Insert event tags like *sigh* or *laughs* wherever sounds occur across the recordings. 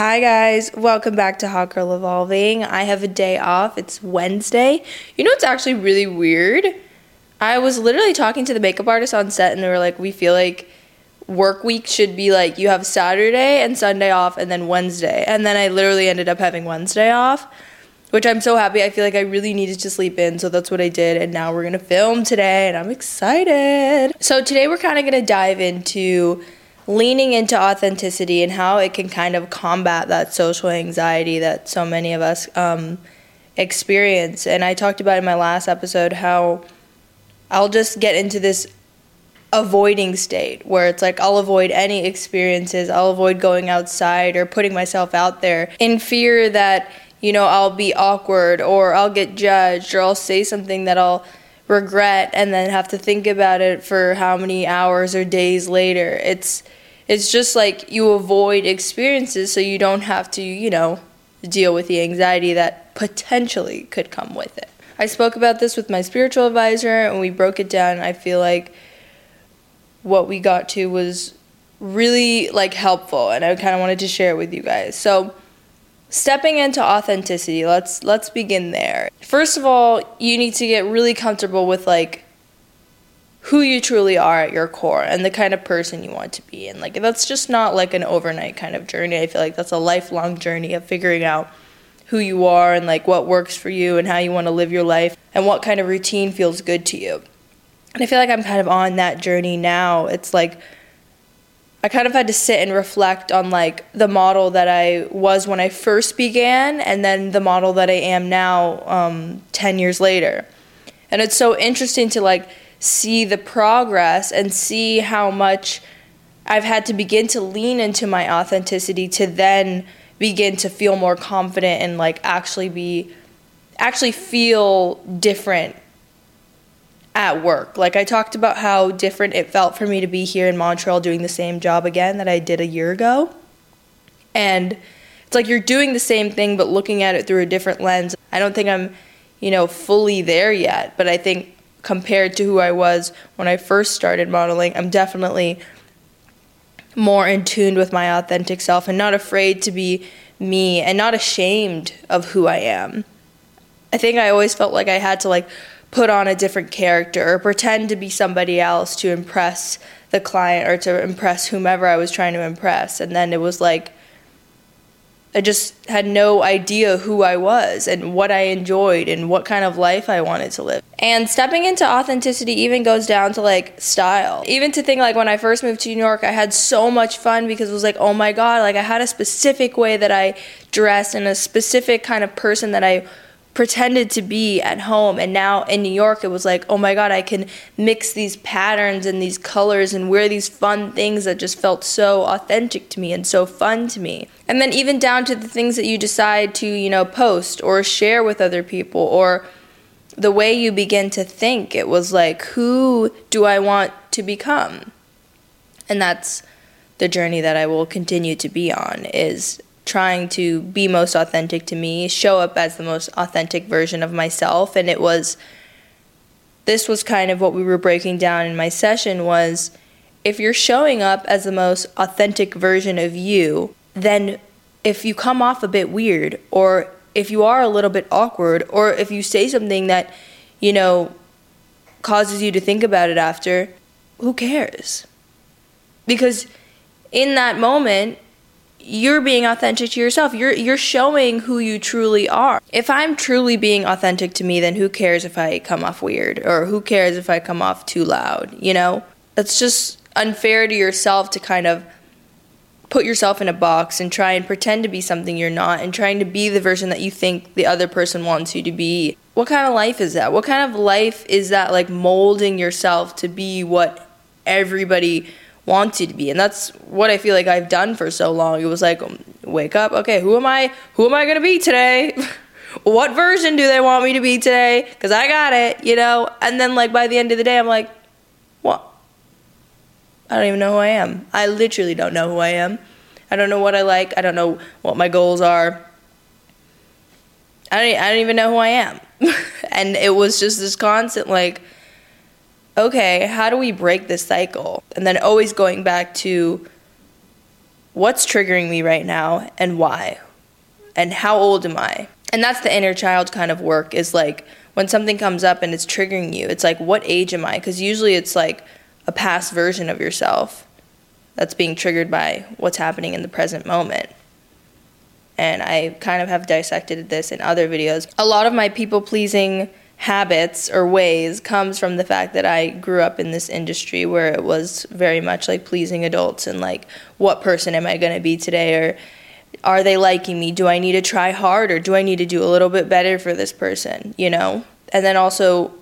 Hi guys, welcome back to Hot Girl Evolving. I have a day off. It's Wednesday. You know it's actually really weird? I was literally talking to the makeup artist on set and they were like, "We feel like work week should be like you have Saturday and Sunday off and then Wednesday." And then I literally ended up having Wednesday off, which I'm so happy. I feel like I really needed to sleep in, so that's what I did and now we're to film today and I'm excited. So today we're kind of to dive into leaning into authenticity and how it can kind of combat that social anxiety that so many of us um, experience. And I talked about in my last episode how I'll just get into this avoiding state where it's like I'll avoid any experiences, I'll avoid going outside or putting myself out there in fear that, you know, I'll be awkward or I'll get judged or I'll say something that I'll regret and then have to think about it for how many hours or days later. It's it's just like you avoid experiences so you don't have to, you know, deal with the anxiety that potentially could come with it. I spoke about this with my spiritual advisor and we broke it down. I feel like what we got to was really like helpful and I kind of wanted to share it with you guys. So, stepping into authenticity, let's let's begin there. First of all, you need to get really comfortable with like who you truly are at your core and the kind of person you want to be. And like that's just not like an overnight kind of journey. I feel like that's a lifelong journey of figuring out who you are and like what works for you and how you want to live your life and what kind of routine feels good to you. And I feel like I'm kind of on that journey now. It's like I kind of had to sit and reflect on like the model that I was when I first began and then the model that I am now um, 10 years later. And it's so interesting to like see the progress and see how much I've had to begin to lean into my authenticity to then begin to feel more confident and like actually be actually feel different at work. Like I talked about how different it felt for me to be here in Montreal doing the same job again that I did a year ago. And it's like you're doing the same thing but looking at it through a different lens. I don't think I'm, you know, fully there yet, but I think compared to who I was when I first started modeling, I'm definitely more in tune with my authentic self and not afraid to be me and not ashamed of who I am. I think I always felt like I had to like put on a different character or pretend to be somebody else to impress the client or to impress whomever I was trying to impress. And then it was like I just had no idea who I was and what I enjoyed and what kind of life I wanted to live. And stepping into authenticity even goes down to like style. Even to think like when I first moved to New York, I had so much fun because it was like, oh my God, like I had a specific way that I dressed and a specific kind of person that I pretended to be at home. And now in New York it was like oh my god I can mix these patterns and these colors and wear these fun things that just felt so authentic to me and so fun to me. And then even down to the things that you decide to you know post or share with other people or the way you begin to think it was like who do I want to become? And that's the journey that I will continue to be on is trying to be most authentic to me, show up as the most authentic version of myself and it was this was kind of what we were breaking down in my session was if you're showing up as the most authentic version of you, then if you come off a bit weird or if you are a little bit awkward or if you say something that, you know, causes you to think about it after, who cares? Because in that moment, you're being authentic to yourself. You're you're showing who you truly are. If I'm truly being authentic to me, then who cares if I come off weird or who cares if I come off too loud, you know? That's just unfair to yourself to kind of put yourself in a box and try and pretend to be something you're not and trying to be the version that you think the other person wants you to be. What kind of life is that? What kind of life is that like molding yourself to be what everybody wants you to be. And that's what i feel like i've done for so long. It was like wake up. Okay who am i who am i going to be today? *laughs* What version do they want me to be today? Because i got it you know? And then like by the end of the day i'm like what i don't even know who i am. I literally don't know who i am. I don't know what i like. I don't know what my goals are. I don't, I don't even know who i am. *laughs* And it was just this constant like okay, how do we break this cycle? And then always going back to what's triggering me right now and why? And how old am I? And that's the inner child kind of work is like when something comes up and it's triggering you, it's like, what age am I? Because usually it's like a past version of yourself that's being triggered by what's happening in the present moment. And I kind of have dissected this in other videos. A lot of my people pleasing habits or ways comes from the fact that I grew up in this industry where it was very much like pleasing adults and like what person am I going to be today or are they liking me? Do I need to try harder? Or do I need to do a little bit better for this person, you know? And then also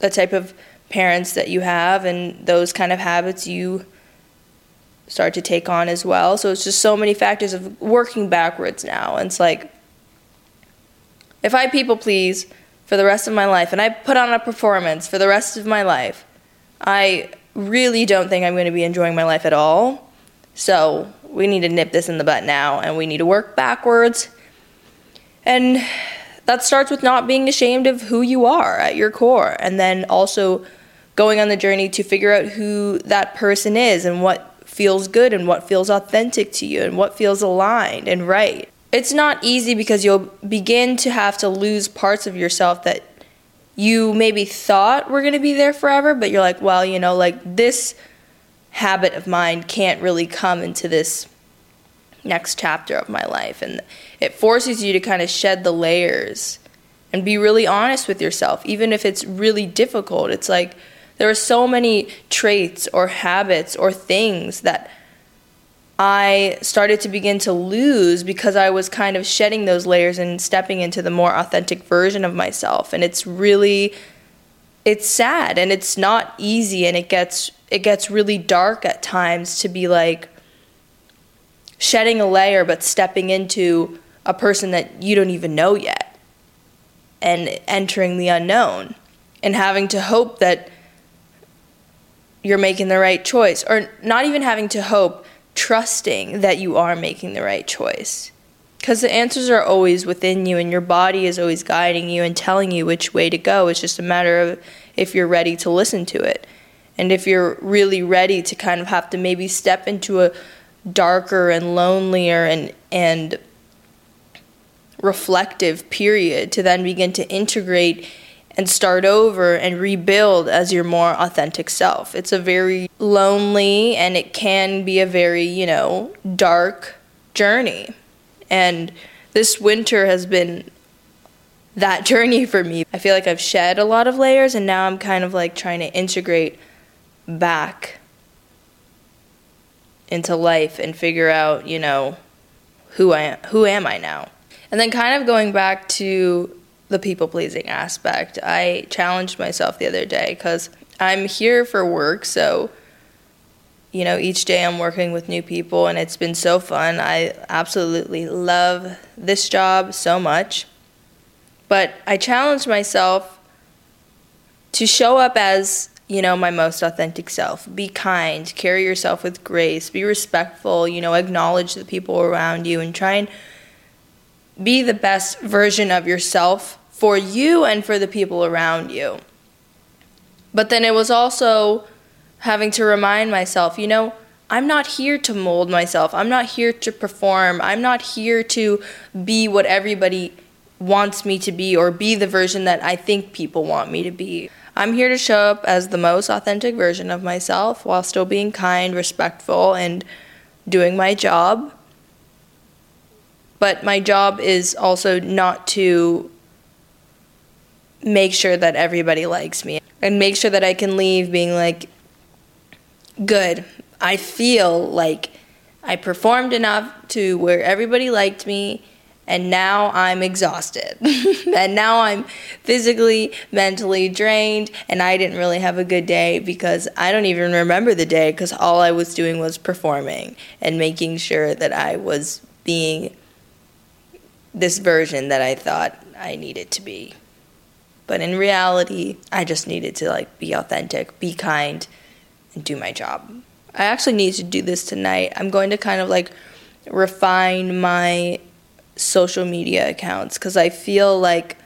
the type of parents that you have and those kind of habits you start to take on as well. So it's just so many factors of working backwards now. And it's like if I people please for the rest of my life and I put on a performance for the rest of my life, I really don't think I'm going to be enjoying my life at all. So we need to nip this in the butt now and we need to work backwards. And that starts with not being ashamed of who you are at your core and then also going on the journey to figure out who that person is and what feels good and what feels authentic to you and what feels aligned and right. It's not easy because you'll begin to have to lose parts of yourself that you maybe thought were going to be there forever, but you're like, well, you know, like this habit of mine can't really come into this next chapter of my life. And it forces you to kind of shed the layers and be really honest with yourself, even if it's really difficult. It's like there are so many traits or habits or things that I started to begin to lose because I was kind of shedding those layers and stepping into the more authentic version of myself. And it's really it's sad and it's not easy and it gets it gets really dark at times to be like shedding a layer but stepping into a person that you don't even know yet and entering the unknown and having to hope that you're making the right choice or not even having to hope trusting that you are making the right choice. Because the answers are always within you and your body is always guiding you and telling you which way to go. It's just a matter of if you're ready to listen to it. And if you're really ready to kind of have to maybe step into a darker and lonelier and and reflective period to then begin to integrate and start over and rebuild as your more authentic self. It's a very lonely and it can be a very, you know, dark journey. And this winter has been that *laughs* journey for me. I feel like I've shed a lot of layers and now I'm kind of like trying to integrate back into life and figure out, you know, who I am, who am I now? And then kind of going back to the people pleasing aspect. I challenged myself the other day because I'm here for work, so you know, each day I'm working with new people and it's been so fun. I absolutely love this job so much. But I challenged myself to show up as, you know, my most authentic self. Be kind, carry yourself with grace, be respectful, you know, acknowledge the people around you and try and be the best version of yourself for you and for the people around you. But then it was also having to remind myself, you know, I'm not here to mold myself. I'm not here to perform. I'm not here to be what everybody wants me to be or be the version that I think people want me to be. I'm here to show up as the most authentic version of myself while still being kind, respectful, and doing my job. But my job is also not to make sure that everybody likes me and make sure that I can leave being like, good. I feel like I performed enough to where everybody liked me and now I'm exhausted. *laughs* and now I'm physically, mentally drained, and I didn't really have a good day because I don't even remember the day because all I was doing was performing and making sure that I was being this version that I thought I needed to be. But in reality, I just needed to like be authentic, be kind, and do my job. I actually need to do this tonight. I'm going to kind of like refine my social media accounts because I feel like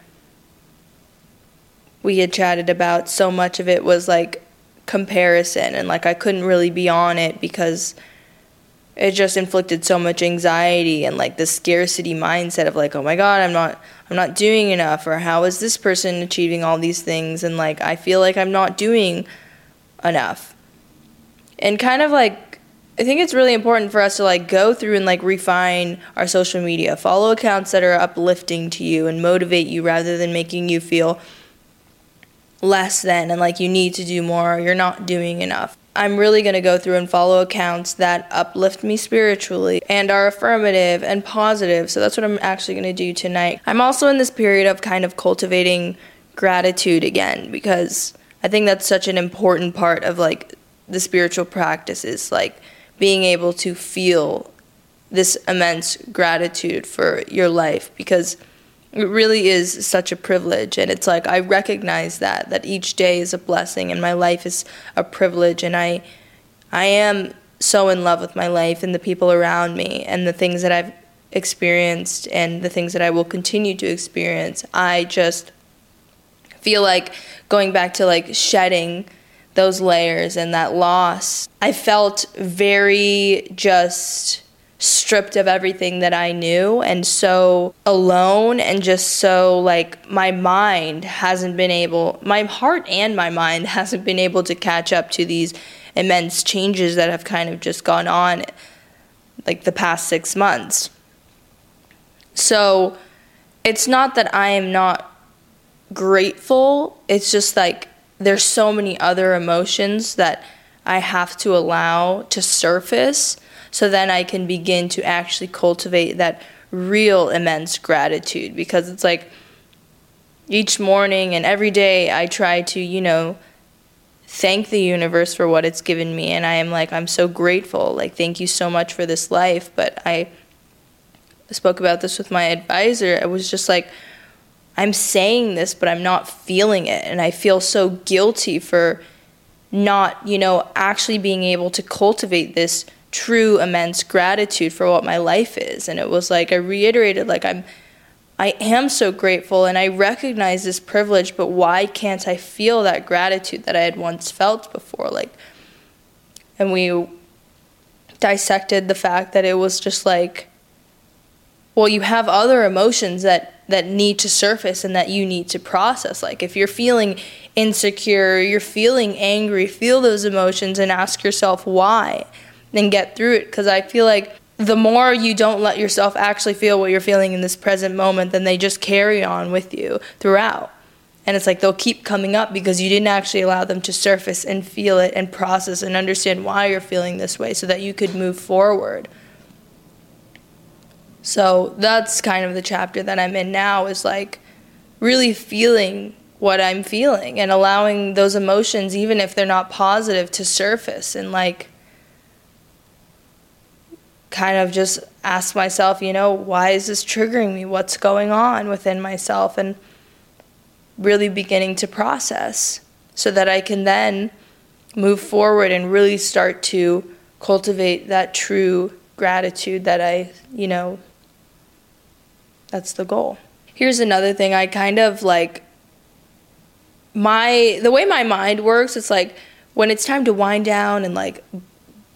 we had chatted about so much of it was like comparison and like I couldn't really be on it because it just inflicted so much anxiety and like the scarcity mindset of like, oh my god, I'm not I'm not doing enough or how is this person achieving all these things and like I feel like I'm not doing enough. And kind of like I think it's really important for us to like go through and like refine our social media. Follow accounts that are uplifting to you and motivate you rather than making you feel less than and like you need to do more or you're not doing enough. I'm really going to go through and follow accounts that uplift me spiritually and are affirmative and positive. So that's what I'm actually going to do tonight. I'm also in this period of kind of cultivating gratitude again because I think that's such an important part of like the spiritual practices, like being able to feel this immense gratitude for your life because it really is such a privilege and it's like i recognize that that each day is a blessing and my life is a privilege and i i am so in love with my life and the people around me and the things that i've experienced and the things that i will continue to experience. I just feel like going back to like shedding those layers and that loss i felt very just stripped of everything that I knew and so alone and just so like my mind hasn't been able my heart and my mind *laughs* hasn't been able to catch up to these immense changes that have kind of just gone on like the past 6 months. So it's not that I am not grateful, it's just like there's so many other emotions that I have to allow to surface so then I can begin to actually cultivate that real immense gratitude because it's like each morning and every day I try to, you know, thank the universe for what it's given me and I am like I'm so grateful. Like thank you so much for this life, but I spoke about this with my advisor. I was just like I'm saying this, but I'm not feeling it and I feel so guilty for not, you know, actually being able to cultivate this true immense gratitude for what my life is. And it was like i reiterated like i'm i am so grateful and i recognize this privilege but why can't i feel that gratitude that i had once felt before? Like and we dissected the fact that it was just like well you have other emotions that that need to surface and that you need to process. Like if you're feeling insecure you're feeling angry feel those emotions and ask yourself why and get through it because I feel like the more you don't let yourself actually feel what you're feeling in this present moment, then they just carry on with you throughout. And it's like they'll keep coming up because you didn't actually allow them to surface and feel it and process and understand why you're feeling this way so that you could move forward. So that's kind of the chapter that I'm in now is like really feeling what I'm feeling and allowing those emotions, even if they're not positive, to surface and like kind of just ask myself, you know, why is this triggering me? What's going on within myself? And really beginning to process so that I can then move forward and really start to cultivate that true gratitude that I, you know, that's the goal. Here's another thing I kind of like my the way my mind works, it's like when it's time to wind down and like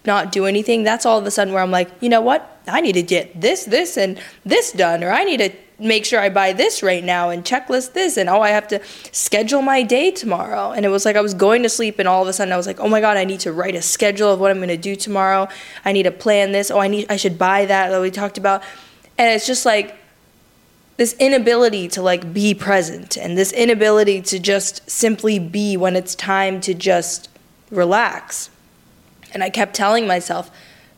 not do anything, that's all of a sudden where I'm like, you know what? I need to get this, this, and this done, or I need to make sure I buy this right now and checklist this, and oh, I have to schedule my day tomorrow. And it was like I was going to sleep, and all of a sudden I was like, oh my god, I need to write a schedule of what I'm going to do tomorrow. I need to plan this. Oh, I need, I should buy that that we talked about. And it's just like this inability to like be present, and this inability to just simply be when it's time to just relax. And I kept telling myself,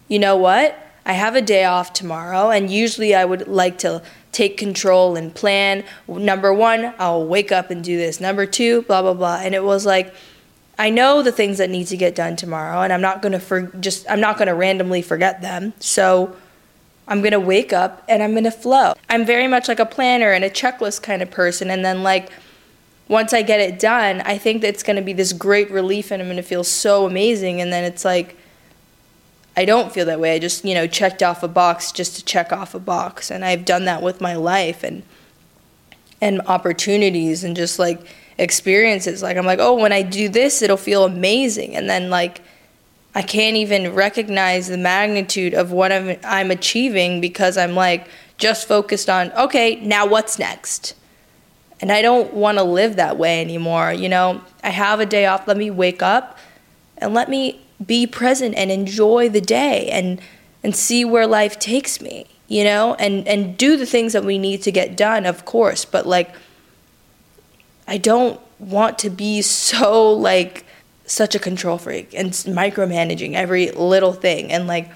you know what? I have a day off tomorrow, and usually I would like to take control and plan. Number one, I'll wake up and do this. Number two, blah, blah, blah. And it was like, I know the things that need to get done tomorrow, and I'm not gonna for just I'm not gonna randomly forget them. So I'm gonna wake up and I'm gonna flow. I'm very much like a planner and a checklist kind of person, and then like once I get it done, I think it's going to be this great relief and I'm going to feel so amazing. And then it's like, I don't feel that way. I just, you know, checked off a box just to check off a box. And I've done that with my life and, and opportunities and just like experiences. Like, I'm like, oh, when I do this, it'll feel amazing. And then, like, I can't even recognize the magnitude of what I'm, I'm achieving because I'm like just focused on, okay, now what's next? And I don't want to live that way anymore. You know, I have a day off. Let me wake up and let me be present and enjoy the day and and see where life takes me, you know, and and do the things that we need to get done, of course, but like I don't want to be so like such a control freak and micromanaging every little thing and like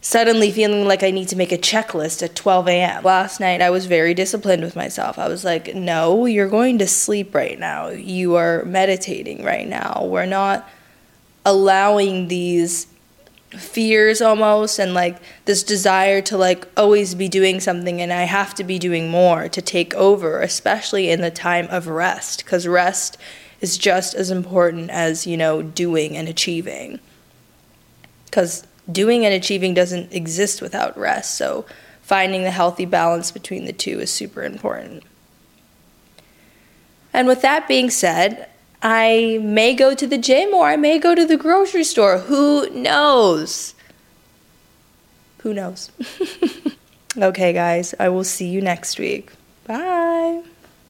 suddenly feeling like I need to make a checklist at 12 a.m. Last night, I was very disciplined with myself. I was like, no, you're going to sleep right now. You are meditating right now. We're not allowing these fears almost and like this desire to like always be doing something and I have to be doing more to take over, especially in the time of rest, because rest is just as important as, you know, doing and achieving. Because doing and achieving doesn't exist without rest. So finding the healthy balance between the two is super important. And with that being said, I may go to the gym or I may go to the grocery store. Who knows? Who knows? *laughs* okay, guys, I will see you next week.